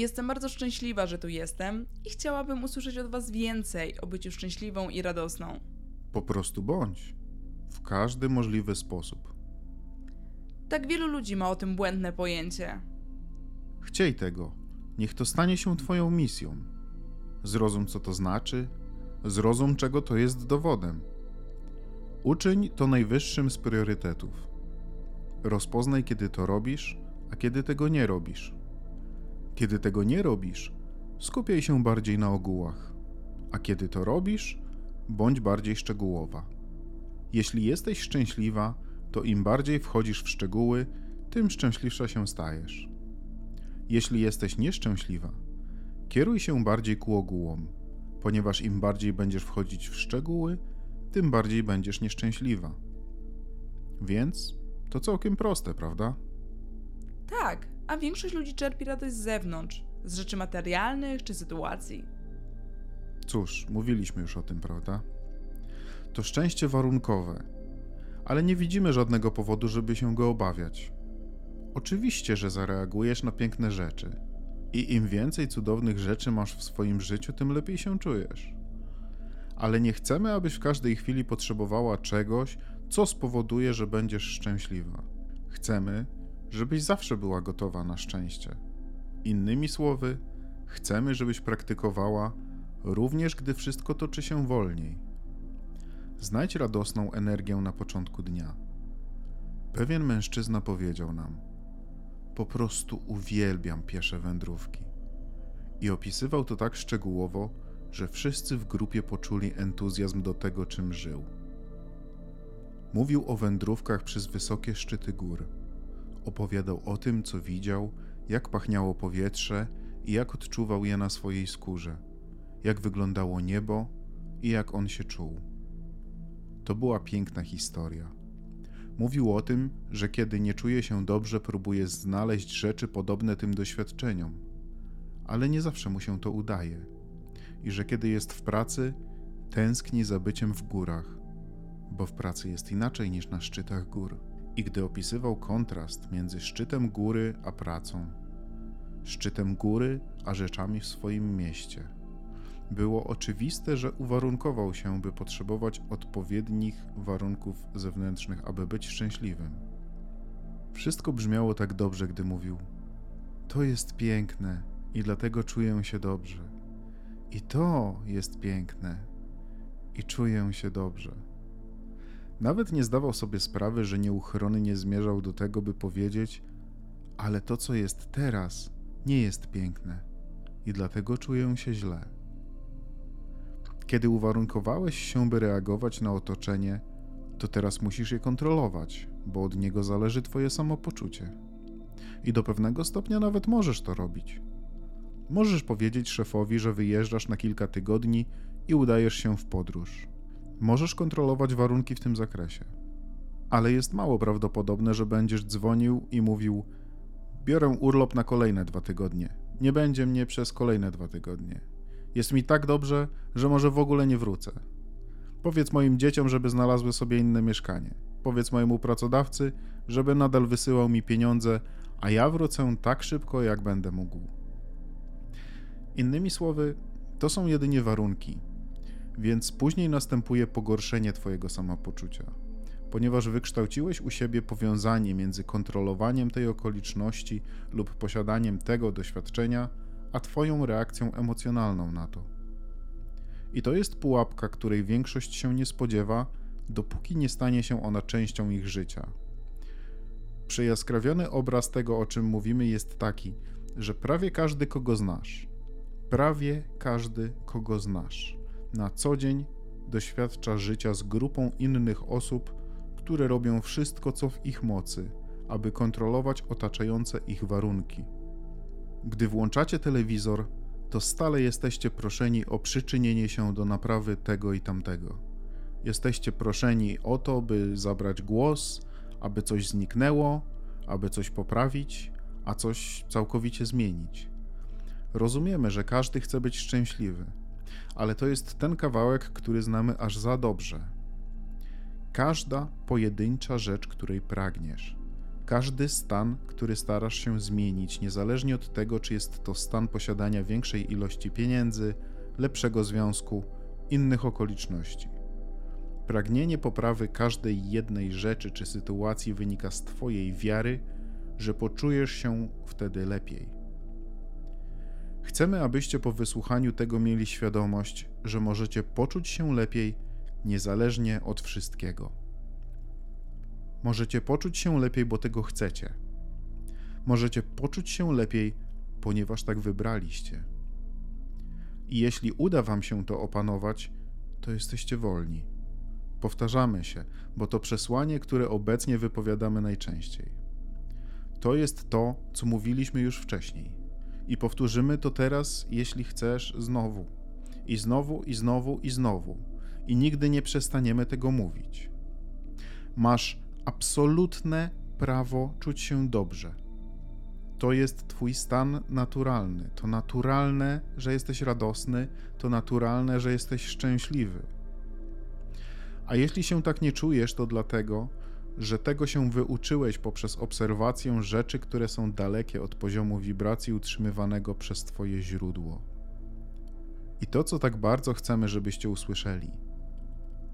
Jestem bardzo szczęśliwa, że tu jestem i chciałabym usłyszeć od Was więcej o byciu szczęśliwą i radosną. Po prostu bądź. W każdy możliwy sposób. Tak wielu ludzi ma o tym błędne pojęcie. Chciej tego. Niech to stanie się Twoją misją. Zrozum, co to znaczy, zrozum, czego to jest dowodem. Uczyń to najwyższym z priorytetów. Rozpoznaj, kiedy to robisz, a kiedy tego nie robisz. Kiedy tego nie robisz, skupiaj się bardziej na ogółach, a kiedy to robisz, bądź bardziej szczegółowa. Jeśli jesteś szczęśliwa, to im bardziej wchodzisz w szczegóły, tym szczęśliwsza się stajesz. Jeśli jesteś nieszczęśliwa, kieruj się bardziej ku ogółom, ponieważ im bardziej będziesz wchodzić w szczegóły, tym bardziej będziesz nieszczęśliwa. Więc to całkiem proste, prawda? Tak, a większość ludzi czerpi radość z zewnątrz, z rzeczy materialnych czy sytuacji. Cóż, mówiliśmy już o tym, prawda? To szczęście warunkowe, ale nie widzimy żadnego powodu, żeby się go obawiać. Oczywiście, że zareagujesz na piękne rzeczy. I im więcej cudownych rzeczy masz w swoim życiu, tym lepiej się czujesz. Ale nie chcemy, abyś w każdej chwili potrzebowała czegoś, co spowoduje, że będziesz szczęśliwa. Chcemy, żebyś zawsze była gotowa na szczęście. Innymi słowy, chcemy, żebyś praktykowała, również gdy wszystko toczy się wolniej. Znajdź radosną energię na początku dnia. Pewien mężczyzna powiedział nam: Po prostu uwielbiam piesze wędrówki. I opisywał to tak szczegółowo, że wszyscy w grupie poczuli entuzjazm do tego, czym żył. Mówił o wędrówkach przez wysokie szczyty gór. Opowiadał o tym, co widział, jak pachniało powietrze i jak odczuwał je na swojej skórze, jak wyglądało niebo i jak on się czuł. To była piękna historia. Mówił o tym, że kiedy nie czuje się dobrze, próbuje znaleźć rzeczy podobne tym doświadczeniom, ale nie zawsze mu się to udaje. I że kiedy jest w pracy, tęskni za byciem w górach, bo w pracy jest inaczej niż na szczytach gór. I gdy opisywał kontrast między szczytem góry a pracą, szczytem góry a rzeczami w swoim mieście, było oczywiste, że uwarunkował się, by potrzebować odpowiednich warunków zewnętrznych, aby być szczęśliwym. Wszystko brzmiało tak dobrze, gdy mówił: To jest piękne i dlatego czuję się dobrze. I to jest piękne i czuję się dobrze. Nawet nie zdawał sobie sprawy, że nieuchronnie zmierzał do tego, by powiedzieć: Ale to, co jest teraz, nie jest piękne i dlatego czuję się źle. Kiedy uwarunkowałeś się, by reagować na otoczenie, to teraz musisz je kontrolować, bo od niego zależy Twoje samopoczucie. I do pewnego stopnia nawet możesz to robić. Możesz powiedzieć szefowi, że wyjeżdżasz na kilka tygodni i udajesz się w podróż. Możesz kontrolować warunki w tym zakresie. Ale jest mało prawdopodobne, że będziesz dzwonił i mówił: Biorę urlop na kolejne dwa tygodnie. Nie będzie mnie przez kolejne dwa tygodnie. Jest mi tak dobrze, że może w ogóle nie wrócę. Powiedz moim dzieciom, żeby znalazły sobie inne mieszkanie. Powiedz mojemu pracodawcy, żeby nadal wysyłał mi pieniądze, a ja wrócę tak szybko, jak będę mógł. Innymi słowy, to są jedynie warunki, więc później następuje pogorszenie Twojego samopoczucia, ponieważ wykształciłeś u siebie powiązanie między kontrolowaniem tej okoliczności lub posiadaniem tego doświadczenia, a Twoją reakcją emocjonalną na to. I to jest pułapka, której większość się nie spodziewa, dopóki nie stanie się ona częścią ich życia. Przejaskrawiony obraz tego, o czym mówimy, jest taki, że prawie każdy, kogo znasz, prawie każdy, kogo znasz, na co dzień doświadcza życia z grupą innych osób, które robią wszystko, co w ich mocy, aby kontrolować otaczające ich warunki. Gdy włączacie telewizor, to stale jesteście proszeni o przyczynienie się do naprawy tego i tamtego. Jesteście proszeni o to, by zabrać głos, aby coś zniknęło, aby coś poprawić, a coś całkowicie zmienić. Rozumiemy, że każdy chce być szczęśliwy, ale to jest ten kawałek, który znamy aż za dobrze. Każda pojedyncza rzecz, której pragniesz, każdy stan, który starasz się zmienić, niezależnie od tego, czy jest to stan posiadania większej ilości pieniędzy, lepszego związku, innych okoliczności. Pragnienie poprawy każdej jednej rzeczy czy sytuacji wynika z Twojej wiary, że poczujesz się wtedy lepiej. Chcemy, abyście po wysłuchaniu tego mieli świadomość, że możecie poczuć się lepiej niezależnie od wszystkiego. Możecie poczuć się lepiej, bo tego chcecie. Możecie poczuć się lepiej, ponieważ tak wybraliście. I jeśli uda Wam się to opanować, to jesteście wolni. Powtarzamy się, bo to przesłanie, które obecnie wypowiadamy najczęściej. To jest to, co mówiliśmy już wcześniej. I powtórzymy to teraz, jeśli chcesz, znowu. I znowu, i znowu, i znowu. I nigdy nie przestaniemy tego mówić. Masz absolutne prawo czuć się dobrze. To jest Twój stan naturalny. To naturalne, że jesteś radosny, to naturalne, że jesteś szczęśliwy. A jeśli się tak nie czujesz, to dlatego, że tego się wyuczyłeś poprzez obserwację rzeczy, które są dalekie od poziomu wibracji utrzymywanego przez Twoje źródło. I to, co tak bardzo chcemy, żebyście usłyszeli,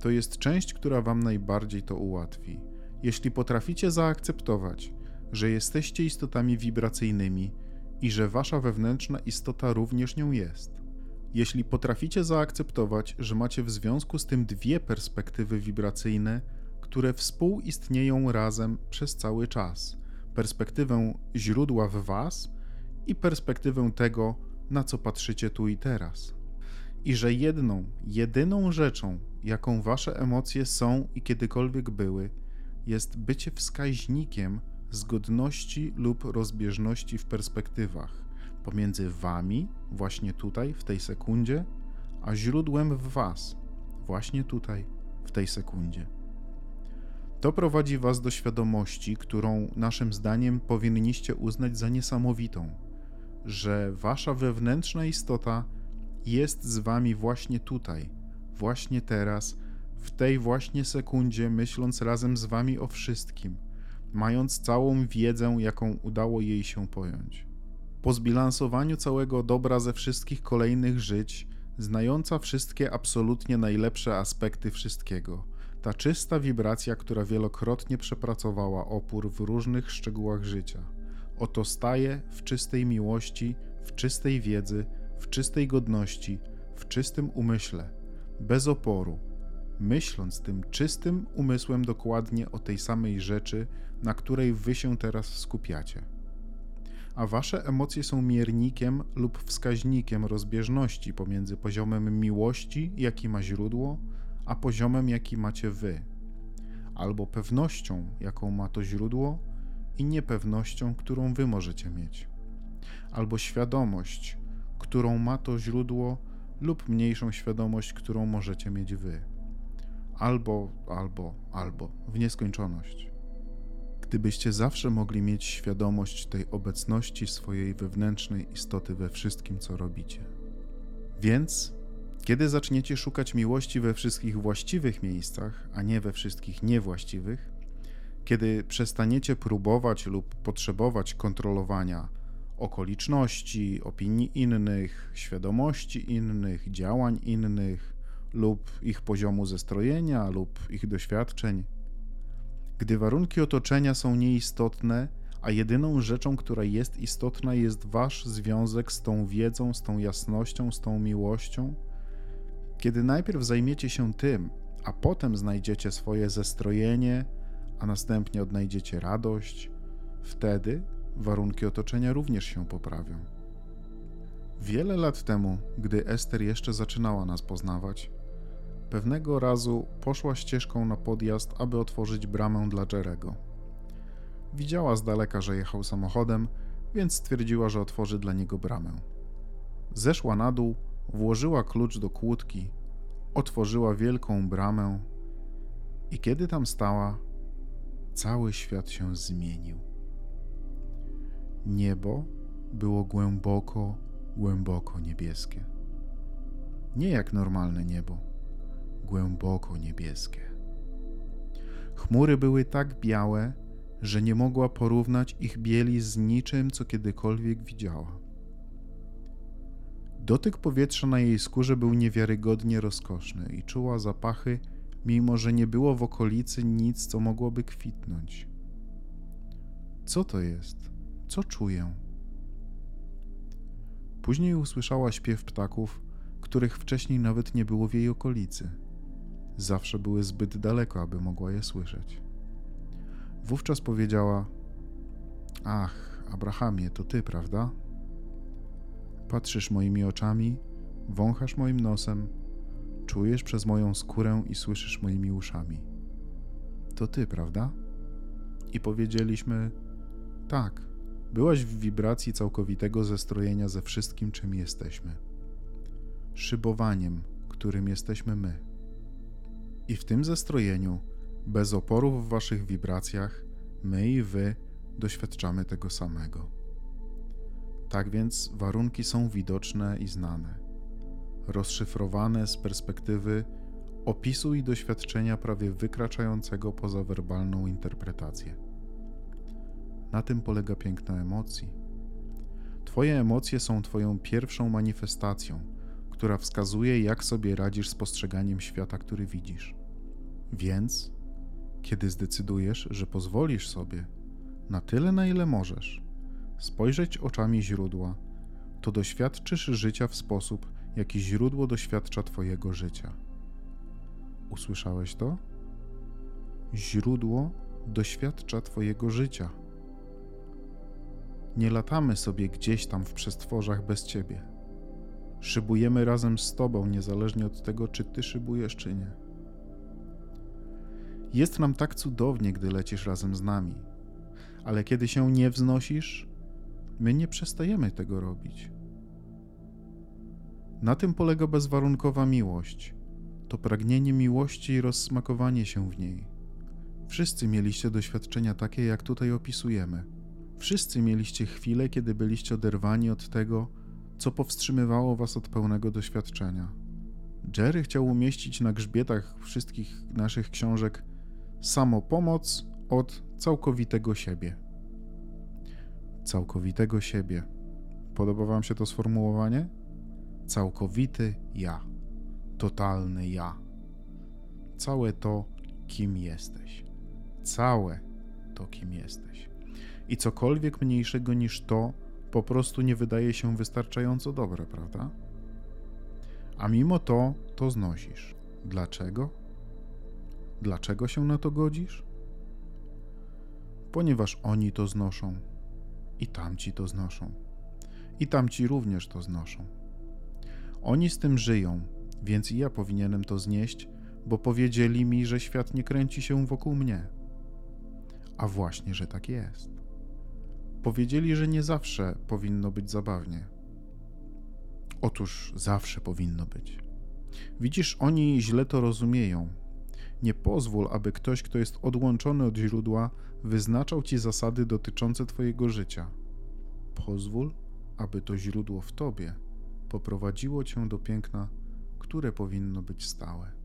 to jest część, która Wam najbardziej to ułatwi. Jeśli potraficie zaakceptować, że jesteście istotami wibracyjnymi i że Wasza wewnętrzna istota również nią jest. Jeśli potraficie zaakceptować, że macie w związku z tym dwie perspektywy wibracyjne, które współistnieją razem przez cały czas perspektywę źródła w Was i perspektywę tego, na co patrzycie tu i teraz. I że jedną, jedyną rzeczą, jaką Wasze emocje są i kiedykolwiek były, jest bycie wskaźnikiem zgodności lub rozbieżności w perspektywach pomiędzy Wami, właśnie tutaj, w tej sekundzie, a źródłem w Was, właśnie tutaj, w tej sekundzie. To prowadzi Was do świadomości, którą naszym zdaniem powinniście uznać za niesamowitą, że Wasza wewnętrzna istota jest z Wami właśnie tutaj, właśnie teraz, w tej właśnie sekundzie, myśląc razem z Wami o wszystkim, mając całą wiedzę, jaką udało jej się pojąć. Po zbilansowaniu całego dobra ze wszystkich kolejnych żyć, znająca wszystkie absolutnie najlepsze aspekty wszystkiego, ta czysta wibracja, która wielokrotnie przepracowała opór w różnych szczegółach życia. Oto staje w czystej miłości, w czystej wiedzy, w czystej godności, w czystym umyśle, bez oporu, myśląc tym czystym umysłem dokładnie o tej samej rzeczy, na której wy się teraz skupiacie. A wasze emocje są miernikiem lub wskaźnikiem rozbieżności pomiędzy poziomem miłości, jaki ma źródło, a poziomem, jaki macie wy, albo pewnością, jaką ma to źródło, i niepewnością, którą wy możecie mieć, albo świadomość, którą ma to źródło, lub mniejszą świadomość, którą możecie mieć wy. Albo, albo, albo, w nieskończoność. Gdybyście zawsze mogli mieć świadomość tej obecności swojej wewnętrznej istoty we wszystkim, co robicie. Więc kiedy zaczniecie szukać miłości we wszystkich właściwych miejscach, a nie we wszystkich niewłaściwych, kiedy przestaniecie próbować lub potrzebować kontrolowania okoliczności, opinii innych, świadomości innych, działań innych lub ich poziomu zestrojenia lub ich doświadczeń, gdy warunki otoczenia są nieistotne, a jedyną rzeczą, która jest istotna, jest wasz związek z tą wiedzą, z tą jasnością, z tą miłością, kiedy najpierw zajmiecie się tym, a potem znajdziecie swoje zestrojenie, a następnie odnajdziecie radość, wtedy warunki otoczenia również się poprawią. Wiele lat temu, gdy Ester jeszcze zaczynała nas poznawać, pewnego razu poszła ścieżką na podjazd, aby otworzyć bramę dla Jerego. Widziała z daleka, że jechał samochodem, więc stwierdziła, że otworzy dla niego bramę. Zeszła na dół, włożyła klucz do kłódki, otworzyła wielką bramę i kiedy tam stała, cały świat się zmienił. Niebo było głęboko, głęboko niebieskie. Nie jak normalne niebo, głęboko niebieskie. Chmury były tak białe, że nie mogła porównać ich bieli z niczym, co kiedykolwiek widziała. Dotyk powietrza na jej skórze był niewiarygodnie rozkoszny i czuła zapachy, mimo że nie było w okolicy nic, co mogłoby kwitnąć. Co to jest? Co czuję? Później usłyszała śpiew ptaków, których wcześniej nawet nie było w jej okolicy. Zawsze były zbyt daleko, aby mogła je słyszeć. Wówczas powiedziała: Ach, Abrahamie, to ty, prawda? Patrzysz moimi oczami, wąchasz moim nosem, czujesz przez moją skórę i słyszysz moimi uszami. To ty, prawda? I powiedzieliśmy: Tak, byłaś w wibracji całkowitego zestrojenia ze wszystkim, czym jesteśmy. Szybowaniem, którym jesteśmy my. I w tym zestrojeniu, bez oporów w waszych wibracjach, my i wy doświadczamy tego samego. Tak więc warunki są widoczne i znane, rozszyfrowane z perspektywy opisu i doświadczenia prawie wykraczającego poza werbalną interpretację. Na tym polega piękno emocji. Twoje emocje są Twoją pierwszą manifestacją, która wskazuje, jak sobie radzisz z postrzeganiem świata, który widzisz. Więc, kiedy zdecydujesz, że pozwolisz sobie, na tyle, na ile możesz, spojrzeć oczami źródła, to doświadczysz życia w sposób, jaki źródło doświadcza Twojego życia. Usłyszałeś to? Źródło doświadcza Twojego życia. Nie latamy sobie gdzieś tam w przestworzach bez Ciebie. Szybujemy razem z Tobą, niezależnie od tego, czy Ty szybujesz, czy nie. Jest nam tak cudownie, gdy lecisz razem z nami, ale kiedy się nie wznosisz, my nie przestajemy tego robić. Na tym polega bezwarunkowa miłość. To pragnienie miłości i rozsmakowanie się w niej. Wszyscy mieliście doświadczenia takie, jak tutaj opisujemy. Wszyscy mieliście chwile, kiedy byliście oderwani od tego, co powstrzymywało was od pełnego doświadczenia. Jerry chciał umieścić na grzbietach wszystkich naszych książek samopomoc od całkowitego siebie. Całkowitego siebie. Podoba Wam się to sformułowanie? Całkowity ja. Totalny ja. Całe to, kim jesteś. Całe to, kim jesteś. I cokolwiek mniejszego niż to, po prostu nie wydaje się wystarczająco dobre, prawda? A mimo to, to znosisz. Dlaczego? Dlaczego się na to godzisz? Ponieważ oni to znoszą, i tamci to znoszą, i tamci również to znoszą. Oni z tym żyją, więc i ja powinienem to znieść, bo powiedzieli mi, że świat nie kręci się wokół mnie. A właśnie, że tak jest. Powiedzieli, że nie zawsze powinno być zabawnie. Otóż zawsze powinno być. Widzisz, oni źle to rozumieją nie pozwól, aby ktoś, kto jest odłączony od źródła, wyznaczał ci zasady dotyczące Twojego życia. Pozwól, aby to źródło w Tobie poprowadziło Cię do piękna, które powinno być stałe.